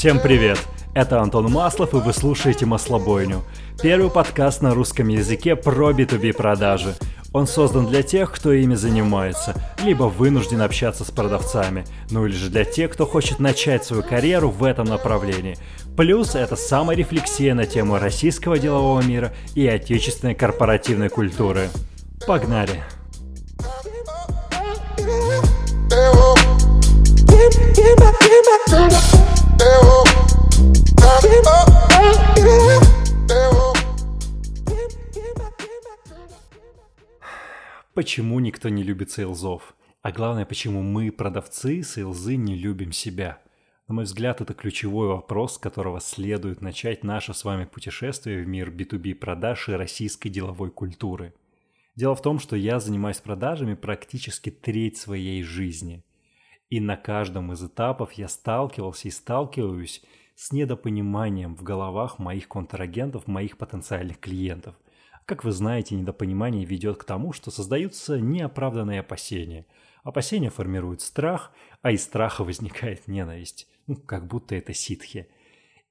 Всем привет! Это Антон Маслов, и вы слушаете «Маслобойню» – первый подкаст на русском языке про B2B продажи. Он создан для тех, кто ими занимается, либо вынужден общаться с продавцами, ну или же для тех, кто хочет начать свою карьеру в этом направлении. Плюс это саморефлексия на тему российского делового мира и отечественной корпоративной культуры. Погнали! Почему никто не любит сейлзов? А главное, почему мы, продавцы, сейлзы, не любим себя? На мой взгляд, это ключевой вопрос, с которого следует начать наше с вами путешествие в мир B2B продаж и российской деловой культуры. Дело в том, что я занимаюсь продажами практически треть своей жизни. И на каждом из этапов я сталкивался и сталкиваюсь с недопониманием в головах моих контрагентов, моих потенциальных клиентов. Как вы знаете, недопонимание ведет к тому, что создаются неоправданные опасения. Опасения формируют страх, а из страха возникает ненависть. Ну, как будто это ситхи.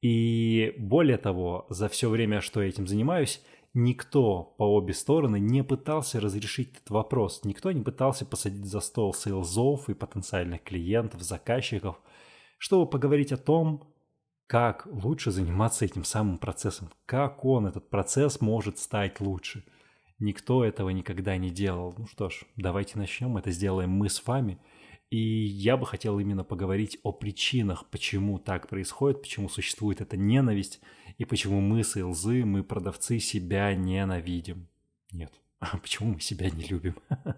И более того, за все время, что я этим занимаюсь, никто по обе стороны не пытался разрешить этот вопрос. Никто не пытался посадить за стол сейлзов и потенциальных клиентов, заказчиков, чтобы поговорить о том, как лучше заниматься этим самым процессом, как он, этот процесс, может стать лучше. Никто этого никогда не делал. Ну что ж, давайте начнем, это сделаем мы с вами. И я бы хотел именно поговорить о причинах, почему так происходит, почему существует эта ненависть, и почему мы, сейлзы, мы, продавцы, себя ненавидим. Нет, а почему мы себя не любим?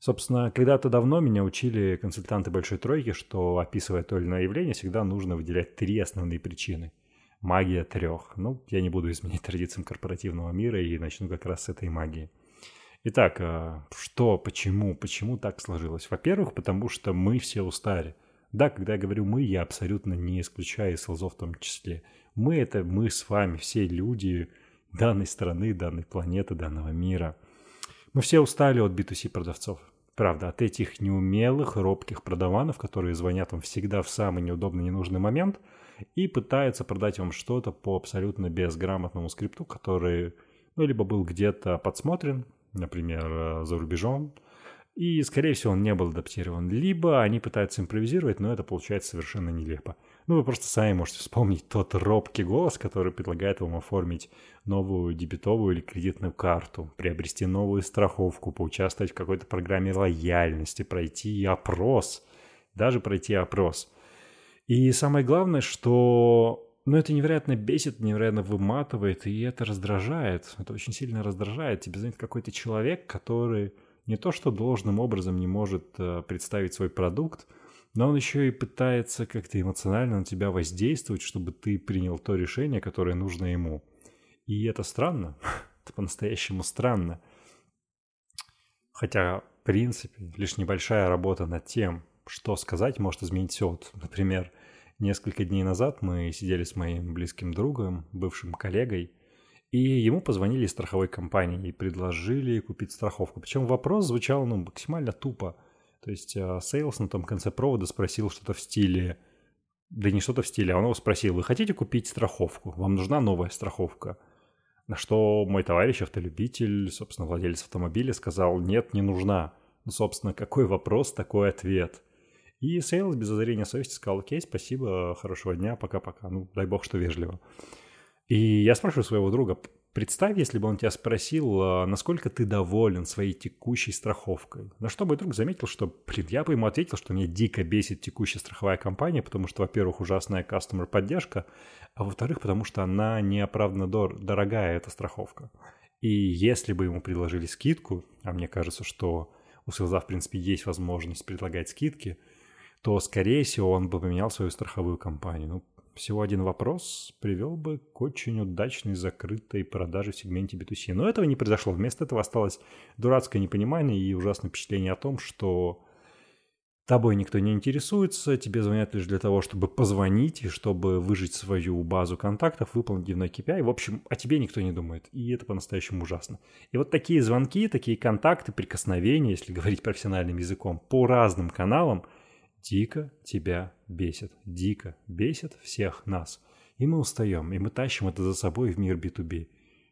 Собственно, когда-то давно меня учили консультанты Большой Тройки, что, описывая то или иное явление, всегда нужно выделять три основные причины. Магия трех. Ну, я не буду изменять традициям корпоративного мира и начну как раз с этой магии. Итак, а, что, почему, почему так сложилось? Во-первых, потому что мы все устали. Да, когда я говорю «мы», я абсолютно не исключаю и в том числе. Мы — это мы с вами, все люди данной страны, данной планеты, данного мира — мы все устали от B2C продавцов. Правда, от этих неумелых, робких продаванов, которые звонят вам всегда в самый неудобный, ненужный момент и пытаются продать вам что-то по абсолютно безграмотному скрипту, который ну, либо был где-то подсмотрен, например, э, за рубежом, и, скорее всего, он не был адаптирован. Либо они пытаются импровизировать, но это получается совершенно нелепо. Ну, вы просто сами можете вспомнить тот робкий голос, который предлагает вам оформить новую дебетовую или кредитную карту, приобрести новую страховку, поучаствовать в какой-то программе лояльности, пройти опрос, даже пройти опрос. И самое главное, что ну, это невероятно бесит, невероятно выматывает, и это раздражает. Это очень сильно раздражает. Тебе звонит какой-то человек, который не то что должным образом не может э, представить свой продукт, но он еще и пытается как-то эмоционально на тебя воздействовать, чтобы ты принял то решение, которое нужно ему. И это странно. это по-настоящему странно. Хотя, в принципе, лишь небольшая работа над тем, что сказать, может изменить все. Вот, например, несколько дней назад мы сидели с моим близким другом, бывшим коллегой, и ему позвонили из страховой компании и предложили купить страховку. Причем вопрос звучал ну, максимально тупо. То есть sales на том конце провода спросил что-то в стиле... Да не что-то в стиле, а он его спросил, вы хотите купить страховку? Вам нужна новая страховка? На что мой товарищ, автолюбитель, собственно, владелец автомобиля, сказал, нет, не нужна. Ну, собственно, какой вопрос, такой ответ. И sales без зазрения совести сказал, окей, спасибо, хорошего дня, пока-пока. Ну, дай бог, что вежливо. И я спрашиваю своего друга, представь, если бы он тебя спросил, а, насколько ты доволен своей текущей страховкой. На что мой друг заметил, что, блин, я бы ему ответил, что меня дико бесит текущая страховая компания, потому что, во-первых, ужасная customer поддержка, а во-вторых, потому что она неоправданно дор- дорогая, эта страховка. И если бы ему предложили скидку, а мне кажется, что у Силза, в принципе, есть возможность предлагать скидки, то, скорее всего, он бы поменял свою страховую компанию. Ну, всего один вопрос привел бы к очень удачной закрытой продаже в сегменте B2C. Но этого не произошло. Вместо этого осталось дурацкое непонимание и ужасное впечатление о том, что тобой никто не интересуется, тебе звонят лишь для того, чтобы позвонить и чтобы выжить свою базу контактов, выполнить дневной KPI. В общем, о тебе никто не думает. И это по-настоящему ужасно. И вот такие звонки, такие контакты, прикосновения, если говорить профессиональным языком, по разным каналам дико тебя бесит. Дико бесит всех нас. И мы устаем, и мы тащим это за собой в мир B2B.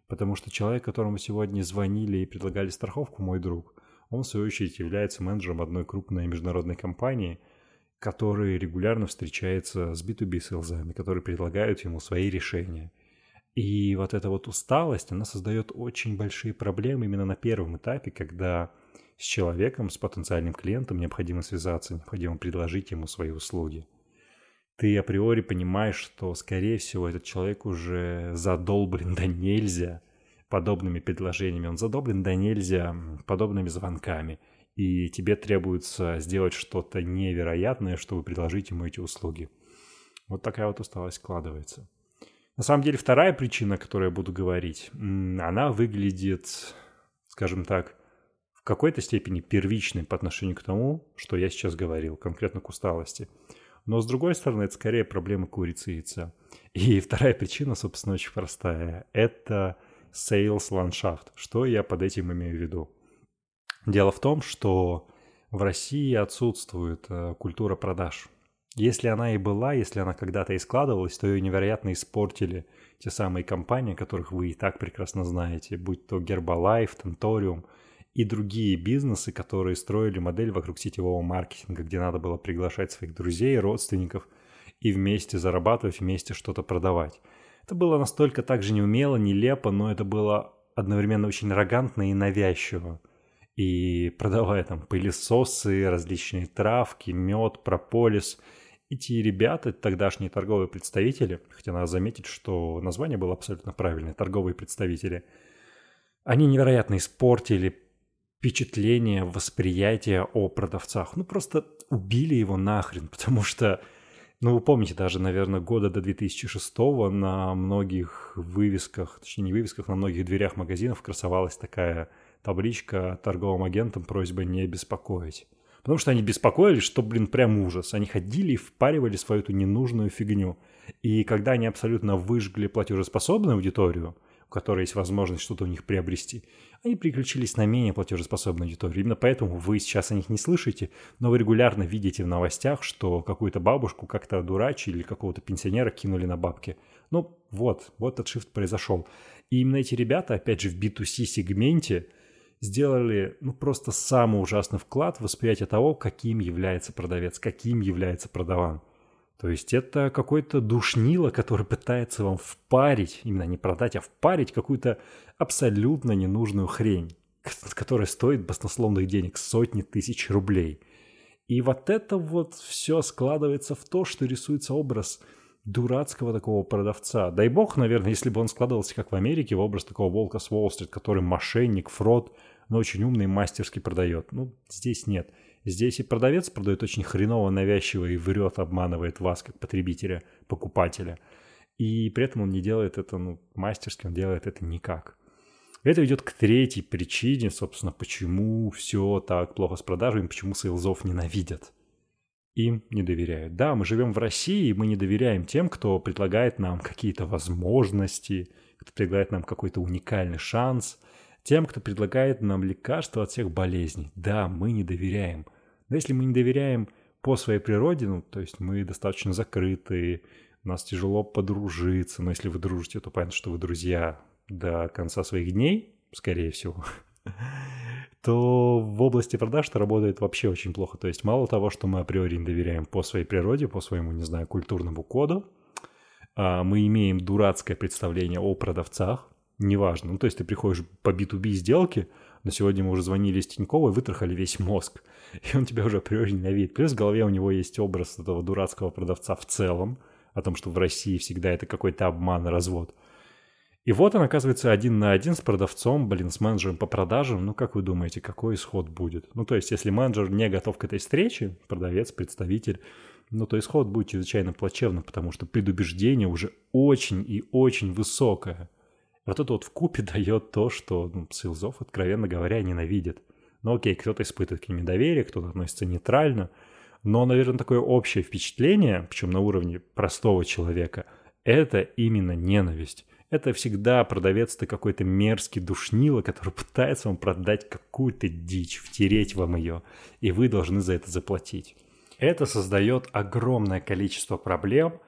Потому что человек, которому сегодня звонили и предлагали страховку, мой друг – он, в свою очередь, является менеджером одной крупной международной компании, который регулярно встречается с B2B селзами, которые предлагают ему свои решения. И вот эта вот усталость, она создает очень большие проблемы именно на первом этапе, когда с человеком, с потенциальным клиентом необходимо связаться, необходимо предложить ему свои услуги. Ты априори понимаешь, что, скорее всего, этот человек уже задолблен да нельзя – подобными предложениями, он задоблен да нельзя подобными звонками. И тебе требуется сделать что-то невероятное, чтобы предложить ему эти услуги. Вот такая вот усталость складывается. На самом деле вторая причина, о которой я буду говорить, она выглядит, скажем так, какой-то степени первичной по отношению к тому, что я сейчас говорил, конкретно к усталости. Но с другой стороны, это скорее проблема курицы и яйца. И вторая причина, собственно, очень простая. Это sales ландшафт. Что я под этим имею в виду? Дело в том, что в России отсутствует э, культура продаж. Если она и была, если она когда-то и складывалась, то ее невероятно испортили те самые компании, которых вы и так прекрасно знаете, будь то Herbalife, Tentorium и другие бизнесы, которые строили модель вокруг сетевого маркетинга, где надо было приглашать своих друзей, родственников и вместе зарабатывать, вместе что-то продавать. Это было настолько также неумело, нелепо, но это было одновременно очень аррогантно и навязчиво. И продавая там пылесосы, различные травки, мед, прополис, эти ребята, тогдашние торговые представители, хотя надо заметить, что название было абсолютно правильное, торговые представители, они невероятно испортили впечатление, восприятие о продавцах. Ну, просто убили его нахрен, потому что ну, вы помните, даже, наверное, года до 2006 на многих вывесках, точнее, не вывесках, на многих дверях магазинов красовалась такая табличка торговым агентам просьба не беспокоить. Потому что они беспокоились, что, блин, прям ужас. Они ходили и впаривали свою эту ненужную фигню. И когда они абсолютно выжгли платежеспособную аудиторию, у которой есть возможность что-то у них приобрести, они переключились на менее платежеспособную аудиторию. Именно поэтому вы сейчас о них не слышите, но вы регулярно видите в новостях, что какую-то бабушку как-то дурачили или какого-то пенсионера кинули на бабки. Ну вот, вот этот шифт произошел. И именно эти ребята, опять же, в B2C сегменте сделали ну, просто самый ужасный вклад в восприятие того, каким является продавец, каким является продаван. То есть это какой-то душнило, который пытается вам впарить, именно не продать, а впарить какую-то абсолютно ненужную хрень, которая стоит баснословных денег, сотни тысяч рублей. И вот это вот все складывается в то, что рисуется образ дурацкого такого продавца. Дай бог, наверное, если бы он складывался, как в Америке, в образ такого волка с Уолл-стрит, который мошенник, фрод, но очень умный мастерски продает. Ну, здесь нет. Здесь и продавец продает очень хреново, навязчиво и врет, обманывает вас, как потребителя, покупателя. И при этом он не делает это ну, мастерски, он делает это никак. Это ведет к третьей причине, собственно, почему все так плохо с продажами, почему сейлзов ненавидят. Им не доверяют. Да, мы живем в России, и мы не доверяем тем, кто предлагает нам какие-то возможности, кто предлагает нам какой-то уникальный шанс, тем, кто предлагает нам лекарства от всех болезней. Да, мы не доверяем. Но если мы не доверяем по своей природе, ну, то есть мы достаточно закрытые, нас тяжело подружиться, но если вы дружите, то понятно, что вы друзья до конца своих дней, скорее всего, то в области продаж это работает вообще очень плохо. То есть мало того, что мы априори не доверяем по своей природе, по своему, не знаю, культурному коду, а, мы имеем дурацкое представление о продавцах, неважно. Ну, то есть ты приходишь по B2B сделке, но сегодня мы уже звонили из Тинькова и вытрахали весь мозг. И он тебя уже априори ненавидит. Плюс в голове у него есть образ этого дурацкого продавца в целом, о том, что в России всегда это какой-то обман, развод. И вот он оказывается один на один с продавцом, блин, с менеджером по продажам. Ну, как вы думаете, какой исход будет? Ну, то есть, если менеджер не готов к этой встрече, продавец, представитель, ну, то исход будет чрезвычайно плачевным, потому что предубеждение уже очень и очень высокое. Вот это вот в купе дает то, что ну, Силзов, откровенно говоря, ненавидит. Ну окей, кто-то испытывает к ним недоверие, кто-то относится нейтрально, Но, наверное, такое общее впечатление, причем на уровне простого человека, это именно ненависть. Это всегда продавец-то какой-то мерзкий душнило, который пытается вам продать какую-то дичь, втереть вам ее, и вы должны за это заплатить. Это создает огромное количество проблем,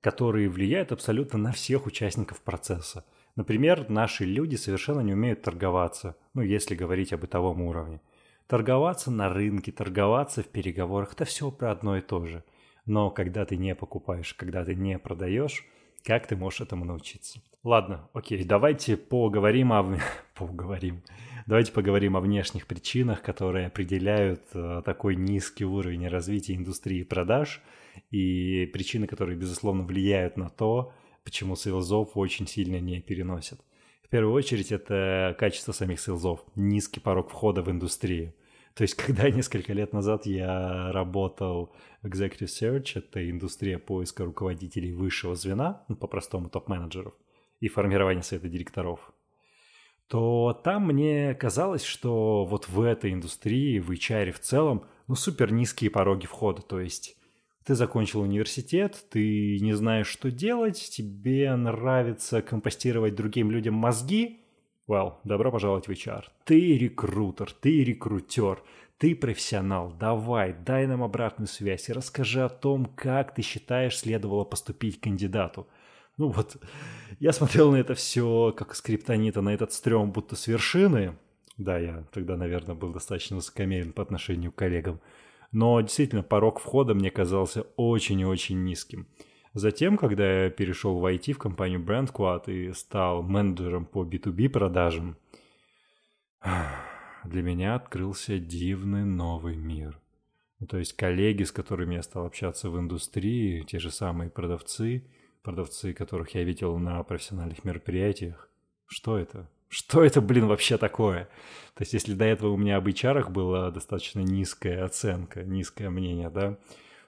которые влияют абсолютно на всех участников процесса. Например, наши люди совершенно не умеют торговаться, ну, если говорить о бытовом уровне. Торговаться на рынке, торговаться в переговорах – это все про одно и то же. Но когда ты не покупаешь, когда ты не продаешь, как ты можешь этому научиться? Ладно, окей, давайте поговорим о... поговорим. Давайте поговорим о внешних причинах, которые определяют э, такой низкий уровень развития индустрии продаж и причины, которые, безусловно, влияют на то, почему сейлзов очень сильно не переносят. В первую очередь это качество самих сейлзов, низкий порог входа в индустрию. То есть, когда несколько лет назад я работал в Executive Search, это индустрия поиска руководителей высшего звена, ну, по-простому топ-менеджеров, и формирования совета директоров, то там мне казалось, что вот в этой индустрии, в HR в целом, ну, супер низкие пороги входа. То есть ты закончил университет, ты не знаешь, что делать, тебе нравится компостировать другим людям мозги, Well, добро пожаловать в HR. Ты рекрутер, ты рекрутер, ты профессионал. Давай, дай нам обратную связь и расскажи о том, как ты считаешь следовало поступить кандидату. Ну вот, я смотрел на это все как скриптонита, на этот стрём будто с вершины. Да, я тогда, наверное, был достаточно высокомерен по отношению к коллегам. Но действительно, порог входа мне казался очень и очень низким. Затем, когда я перешел в IT в компанию BrandQuad и стал менеджером по B2B продажам, для меня открылся дивный новый мир. Ну, то есть коллеги, с которыми я стал общаться в индустрии, те же самые продавцы, продавцы, которых я видел на профессиональных мероприятиях. Что это? Что это, блин, вообще такое? То есть, если до этого у меня об HR была достаточно низкая оценка, низкое мнение, да,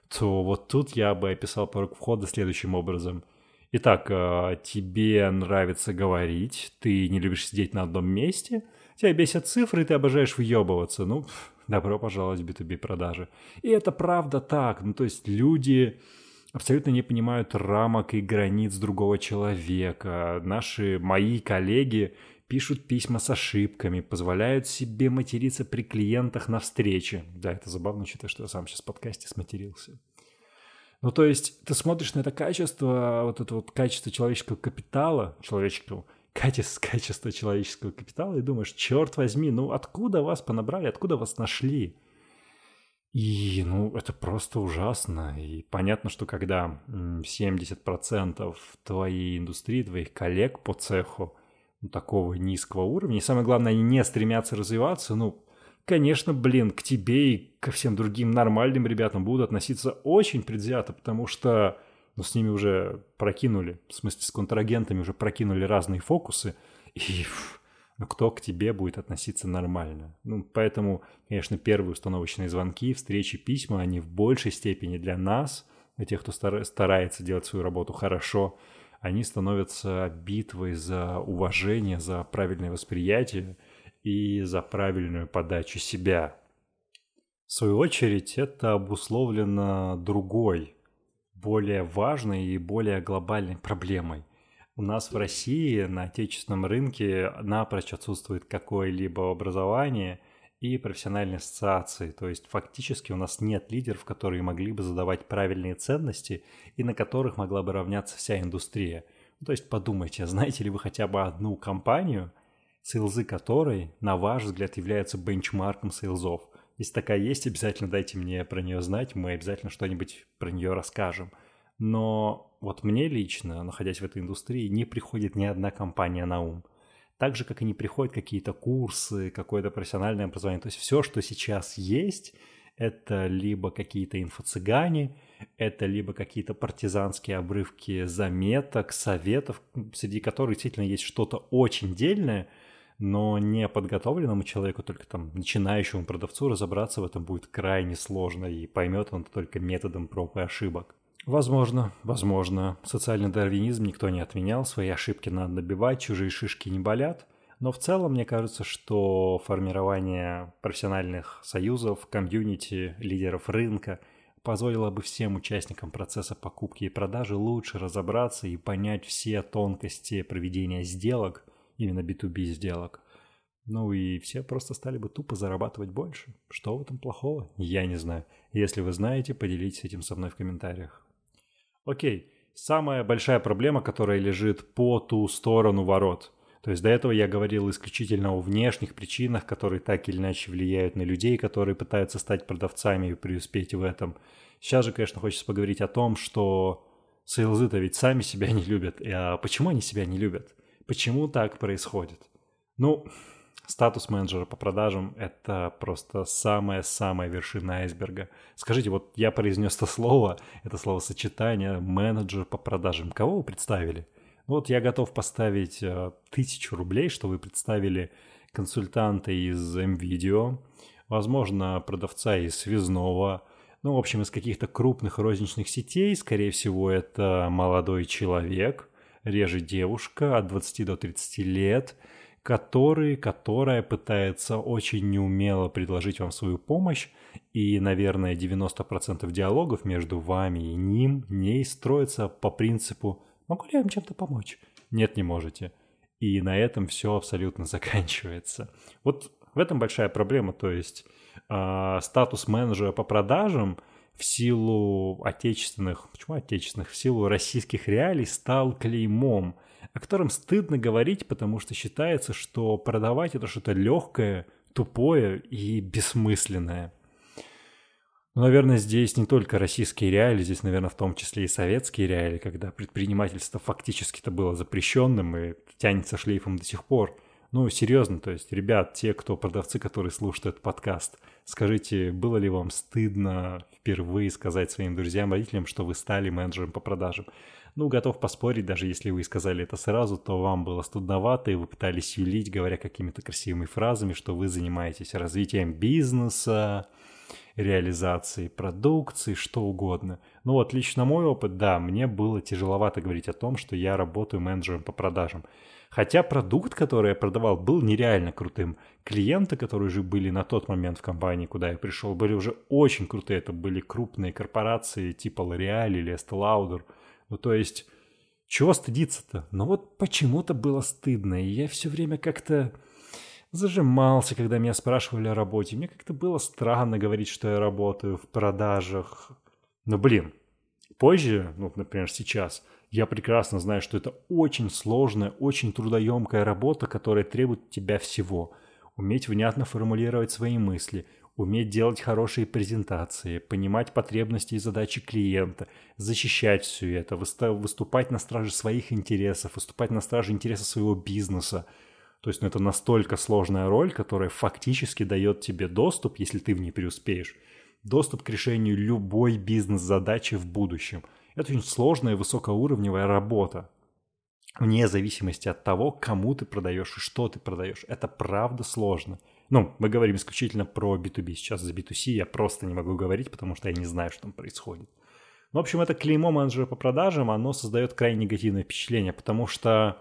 то вот тут я бы описал порог входа следующим образом. Итак, а, тебе нравится говорить, ты не любишь сидеть на одном месте, тебя бесят цифры, ты обожаешь въебываться. Ну, добро пожаловать в B2B продажи. И это правда так. Ну, то есть люди абсолютно не понимают рамок и границ другого человека. Наши, мои коллеги пишут письма с ошибками, позволяют себе материться при клиентах на встрече. Да, это забавно, учитывая, что я сам сейчас в подкасте сматерился. Ну, то есть ты смотришь на это качество, вот это вот качество человеческого капитала, человеческого, качество, человеческого капитала и думаешь, черт возьми, ну откуда вас понабрали, откуда вас нашли? И, ну, это просто ужасно. И понятно, что когда 70% твоей индустрии, твоих коллег по цеху такого низкого уровня. И самое главное, они не стремятся развиваться. Ну, конечно, блин, к тебе и ко всем другим нормальным ребятам будут относиться очень предвзято, потому что ну, с ними уже прокинули, в смысле с контрагентами уже прокинули разные фокусы, и ну, кто к тебе будет относиться нормально. Ну, поэтому, конечно, первые установочные звонки, встречи, письма, они в большей степени для нас, для тех, кто старается делать свою работу хорошо, они становятся битвой за уважение, за правильное восприятие и за правильную подачу себя. В свою очередь, это обусловлено другой, более важной и более глобальной проблемой. У нас в России на отечественном рынке напрочь отсутствует какое-либо образование – и профессиональные ассоциации. То есть фактически у нас нет лидеров, которые могли бы задавать правильные ценности и на которых могла бы равняться вся индустрия. Ну, то есть подумайте, знаете ли вы хотя бы одну компанию, сейлзы которой, на ваш взгляд, являются бенчмарком сейлзов? Если такая есть, обязательно дайте мне про нее знать, мы обязательно что-нибудь про нее расскажем. Но вот мне лично, находясь в этой индустрии, не приходит ни одна компания на ум – так же, как и не приходят какие-то курсы, какое-то профессиональное образование. То есть все, что сейчас есть, это либо какие-то инфо-цыгане, это либо какие-то партизанские обрывки заметок, советов, среди которых действительно есть что-то очень дельное, но не подготовленному человеку, только там начинающему продавцу разобраться в этом будет крайне сложно, и поймет он только методом проб и ошибок. Возможно, возможно. Социальный дарвинизм никто не отменял, свои ошибки надо набивать, чужие шишки не болят. Но в целом, мне кажется, что формирование профессиональных союзов, комьюнити, лидеров рынка позволило бы всем участникам процесса покупки и продажи лучше разобраться и понять все тонкости проведения сделок, именно B2B сделок. Ну и все просто стали бы тупо зарабатывать больше. Что в этом плохого? Я не знаю. Если вы знаете, поделитесь этим со мной в комментариях. Окей, самая большая проблема, которая лежит по ту сторону ворот – то есть до этого я говорил исключительно о внешних причинах, которые так или иначе влияют на людей, которые пытаются стать продавцами и преуспеть в этом. Сейчас же, конечно, хочется поговорить о том, что сейлзы-то ведь сами себя не любят. А почему они себя не любят? Почему так происходит? Ну, статус менеджера по продажам – это просто самая-самая вершина айсберга. Скажите, вот я произнес это слово, это словосочетание «менеджер по продажам». Кого вы представили – вот я готов поставить э, тысячу рублей, что вы представили консультанта из MVideo, возможно, продавца из связного, ну, в общем, из каких-то крупных розничных сетей. Скорее всего, это молодой человек, реже девушка от 20 до 30 лет, который, которая пытается очень неумело предложить вам свою помощь, и, наверное, 90% диалогов между вами и ним не строится по принципу Могу ли я вам чем-то помочь? Нет, не можете. И на этом все абсолютно заканчивается. Вот в этом большая проблема. То есть э, статус менеджера по продажам в силу отечественных, почему отечественных, в силу российских реалий стал клеймом, о котором стыдно говорить, потому что считается, что продавать это что-то легкое, тупое и бессмысленное. Ну, наверное, здесь не только российские реалии, здесь, наверное, в том числе и советские реалии, когда предпринимательство фактически-то было запрещенным и тянется шлейфом до сих пор. Ну, серьезно, то есть, ребят, те, кто продавцы, которые слушают этот подкаст, скажите, было ли вам стыдно впервые сказать своим друзьям, родителям, что вы стали менеджером по продажам? Ну, готов поспорить, даже если вы сказали это сразу, то вам было стыдновато, и вы пытались юлить, говоря какими-то красивыми фразами, что вы занимаетесь развитием бизнеса, реализации продукции, что угодно. Ну вот лично мой опыт, да, мне было тяжеловато говорить о том, что я работаю менеджером по продажам. Хотя продукт, который я продавал, был нереально крутым. Клиенты, которые уже были на тот момент в компании, куда я пришел, были уже очень крутые. Это были крупные корпорации типа L'Oreal или Estee Lauder. Ну то есть, чего стыдиться-то? Но вот почему-то было стыдно, и я все время как-то зажимался, когда меня спрашивали о работе. Мне как-то было странно говорить, что я работаю в продажах. Но, блин, позже, ну, например, сейчас, я прекрасно знаю, что это очень сложная, очень трудоемкая работа, которая требует от тебя всего. Уметь внятно формулировать свои мысли, уметь делать хорошие презентации, понимать потребности и задачи клиента, защищать все это, выступать на страже своих интересов, выступать на страже интересов своего бизнеса – то есть ну, это настолько сложная роль, которая фактически дает тебе доступ, если ты в ней преуспеешь, доступ к решению любой бизнес-задачи в будущем. Это очень сложная высокоуровневая работа. Вне зависимости от того, кому ты продаешь и что ты продаешь. Это правда сложно. Ну, мы говорим исключительно про B2B. Сейчас за B2C я просто не могу говорить, потому что я не знаю, что там происходит. В общем, это клеймо менеджера по продажам, оно создает крайне негативное впечатление, потому что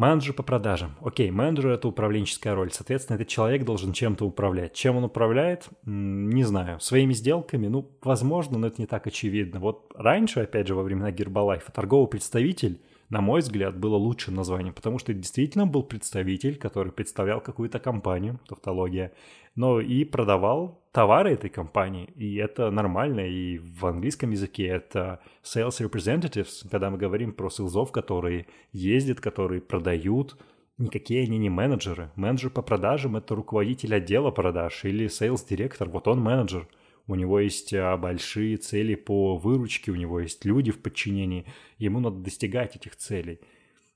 Менеджер по продажам. Окей, менеджер – это управленческая роль. Соответственно, этот человек должен чем-то управлять. Чем он управляет? Не знаю. Своими сделками? Ну, возможно, но это не так очевидно. Вот раньше, опять же, во времена Гербалайфа, торговый представитель на мой взгляд, было лучшим названием, потому что это действительно был представитель, который представлял какую-то компанию, тавтология, но и продавал товары этой компании, и это нормально, и в английском языке это sales representatives, когда мы говорим про селзов, которые ездят, которые продают, никакие они не менеджеры. Менеджер по продажам – это руководитель отдела продаж или sales директор, вот он менеджер – у него есть а, большие цели по выручке, у него есть люди в подчинении, ему надо достигать этих целей.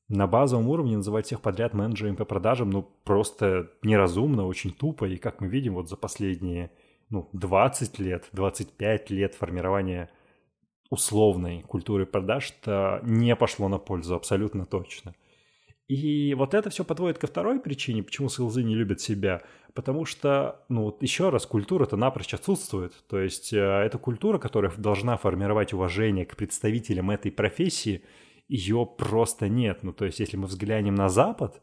На базовом уровне называть всех подряд менеджерами по продажам, ну, просто неразумно, очень тупо, и как мы видим, вот за последние, ну, 20 лет, 25 лет формирования условной культуры продаж, это не пошло на пользу абсолютно точно. И вот это все подводит ко второй причине, почему селзы не любят себя. Потому что, ну вот еще раз, культура-то напрочь отсутствует. То есть э, эта культура, которая должна формировать уважение к представителям этой профессии, ее просто нет. Ну то есть если мы взглянем на Запад,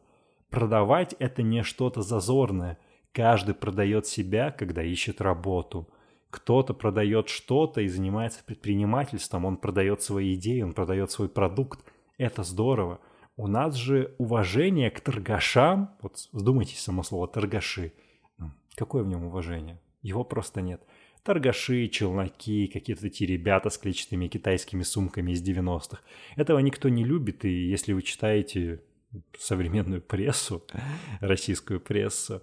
продавать это не что-то зазорное. Каждый продает себя, когда ищет работу. кто-то продает что-то и занимается предпринимательством, он продает свои идеи, он продает свой продукт. Это здорово. У нас же уважение к торгашам, вот вдумайтесь само слово торгаши, какое в нем уважение? Его просто нет. Торгаши, челноки, какие-то эти ребята с клетчатыми китайскими сумками из 90-х. Этого никто не любит, и если вы читаете современную прессу, российскую прессу,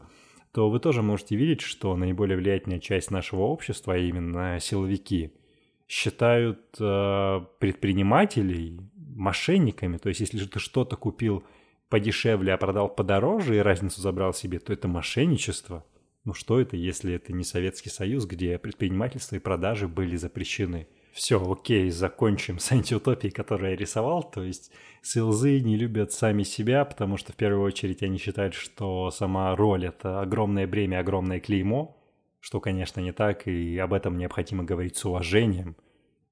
то вы тоже можете видеть, что наиболее влиятельная часть нашего общества, а именно силовики, считают э, предпринимателей мошенниками. То есть, если ты что-то купил подешевле, а продал подороже и разницу забрал себе, то это мошенничество. Ну что это, если это не Советский Союз, где предпринимательство и продажи были запрещены? Все, окей, закончим с антиутопией, которую я рисовал. То есть СЛЗы не любят сами себя, потому что в первую очередь они считают, что сама роль — это огромное бремя, огромное клеймо, что, конечно, не так, и об этом необходимо говорить с уважением.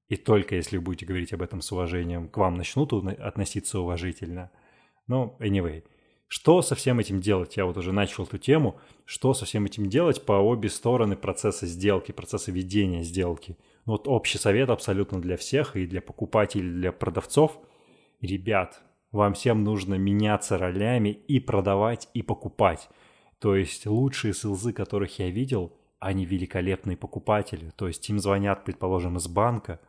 И только если вы будете говорить об этом с уважением, к вам начнут относиться уважительно. Но, anyway — что со всем этим делать? Я вот уже начал эту тему. Что со всем этим делать по обе стороны процесса сделки, процесса ведения сделки? Ну, вот общий совет абсолютно для всех, и для покупателей, и для продавцов. Ребят, вам всем нужно меняться ролями и продавать, и покупать. То есть лучшие СЛЗ, которых я видел, они великолепные покупатели. То есть им звонят, предположим, из банка,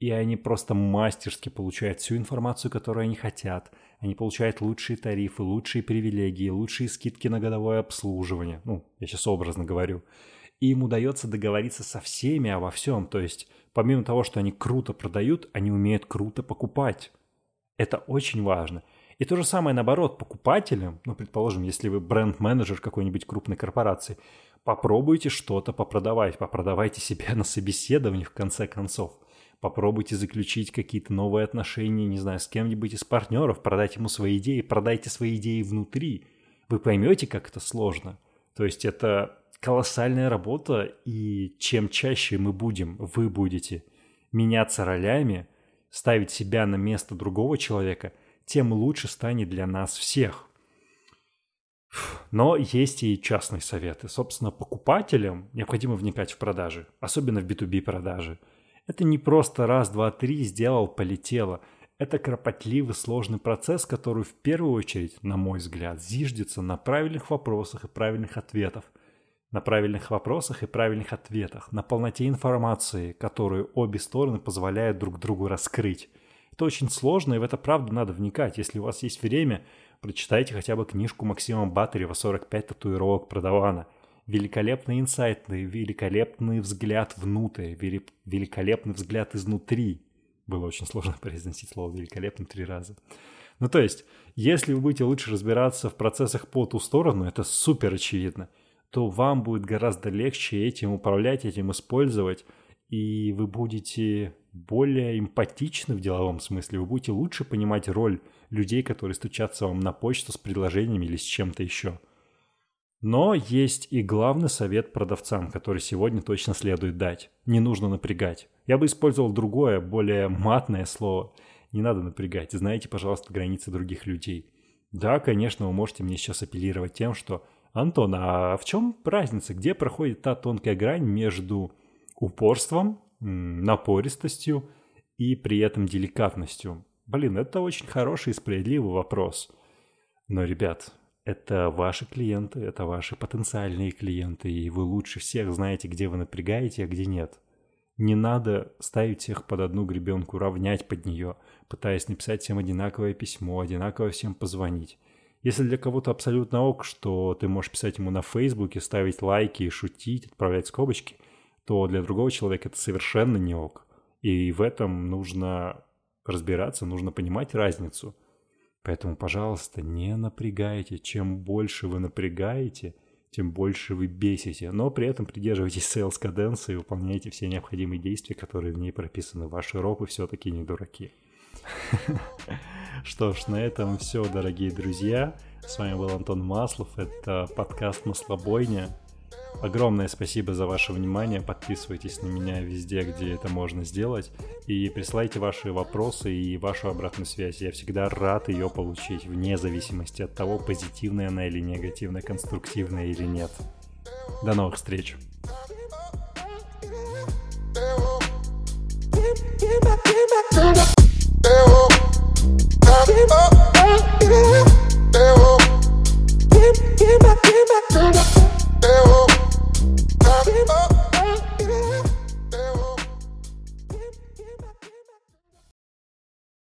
и они просто мастерски получают всю информацию, которую они хотят – они получают лучшие тарифы, лучшие привилегии, лучшие скидки на годовое обслуживание. Ну, я сейчас образно говорю. И им удается договориться со всеми обо всем. То есть, помимо того, что они круто продают, они умеют круто покупать. Это очень важно. И то же самое наоборот, покупателям, ну, предположим, если вы бренд-менеджер какой-нибудь крупной корпорации, попробуйте что-то попродавать, попродавайте себя на собеседовании в конце концов попробуйте заключить какие-то новые отношения, не знаю, с кем-нибудь из партнеров, продать ему свои идеи, продайте свои идеи внутри. Вы поймете, как это сложно. То есть это колоссальная работа, и чем чаще мы будем, вы будете меняться ролями, ставить себя на место другого человека, тем лучше станет для нас всех. Но есть и частные советы. Собственно, покупателям необходимо вникать в продажи, особенно в B2B продажи – это не просто раз, два, три сделал, полетело. Это кропотливый, сложный процесс, который в первую очередь, на мой взгляд, зиждется на правильных вопросах и правильных ответах. На правильных вопросах и правильных ответах, на полноте информации, которую обе стороны позволяют друг другу раскрыть. Это очень сложно, и в это правда надо вникать. Если у вас есть время, прочитайте хотя бы книжку Максима Батарева «45 татуировок продавана» великолепный инсайт, великолепный взгляд внутрь, великолепный взгляд изнутри. Было очень сложно произносить слово «великолепный» три раза. Ну, то есть, если вы будете лучше разбираться в процессах по ту сторону, это супер очевидно, то вам будет гораздо легче этим управлять, этим использовать, и вы будете более эмпатичны в деловом смысле, вы будете лучше понимать роль людей, которые стучатся вам на почту с предложениями или с чем-то еще – но есть и главный совет продавцам, который сегодня точно следует дать. Не нужно напрягать. Я бы использовал другое, более матное слово. Не надо напрягать. Знаете, пожалуйста, границы других людей. Да, конечно, вы можете мне сейчас апеллировать тем, что «Антон, а в чем разница? Где проходит та тонкая грань между упорством, напористостью и при этом деликатностью?» Блин, это очень хороший и справедливый вопрос. Но, ребят, это ваши клиенты, это ваши потенциальные клиенты, и вы лучше всех знаете, где вы напрягаете, а где нет. Не надо ставить всех под одну гребенку, равнять под нее, пытаясь написать всем одинаковое письмо, одинаково всем позвонить. Если для кого-то абсолютно ок, что ты можешь писать ему на Фейсбуке, ставить лайки, шутить, отправлять скобочки, то для другого человека это совершенно не ок. И в этом нужно разбираться, нужно понимать разницу – Поэтому, пожалуйста, не напрягайте. Чем больше вы напрягаете, тем больше вы бесите. Но при этом придерживайтесь sales каденции и выполняйте все необходимые действия, которые в ней прописаны. Ваши ропы все-таки не дураки. Что ж, на этом все, дорогие друзья. С вами был Антон Маслов. Это подкаст «Маслобойня». Огромное спасибо за ваше внимание. Подписывайтесь на меня везде, где это можно сделать. И присылайте ваши вопросы и вашу обратную связь. Я всегда рад ее получить, вне зависимости от того, позитивная она или негативная, конструктивная или нет. До новых встреч! Give me, give me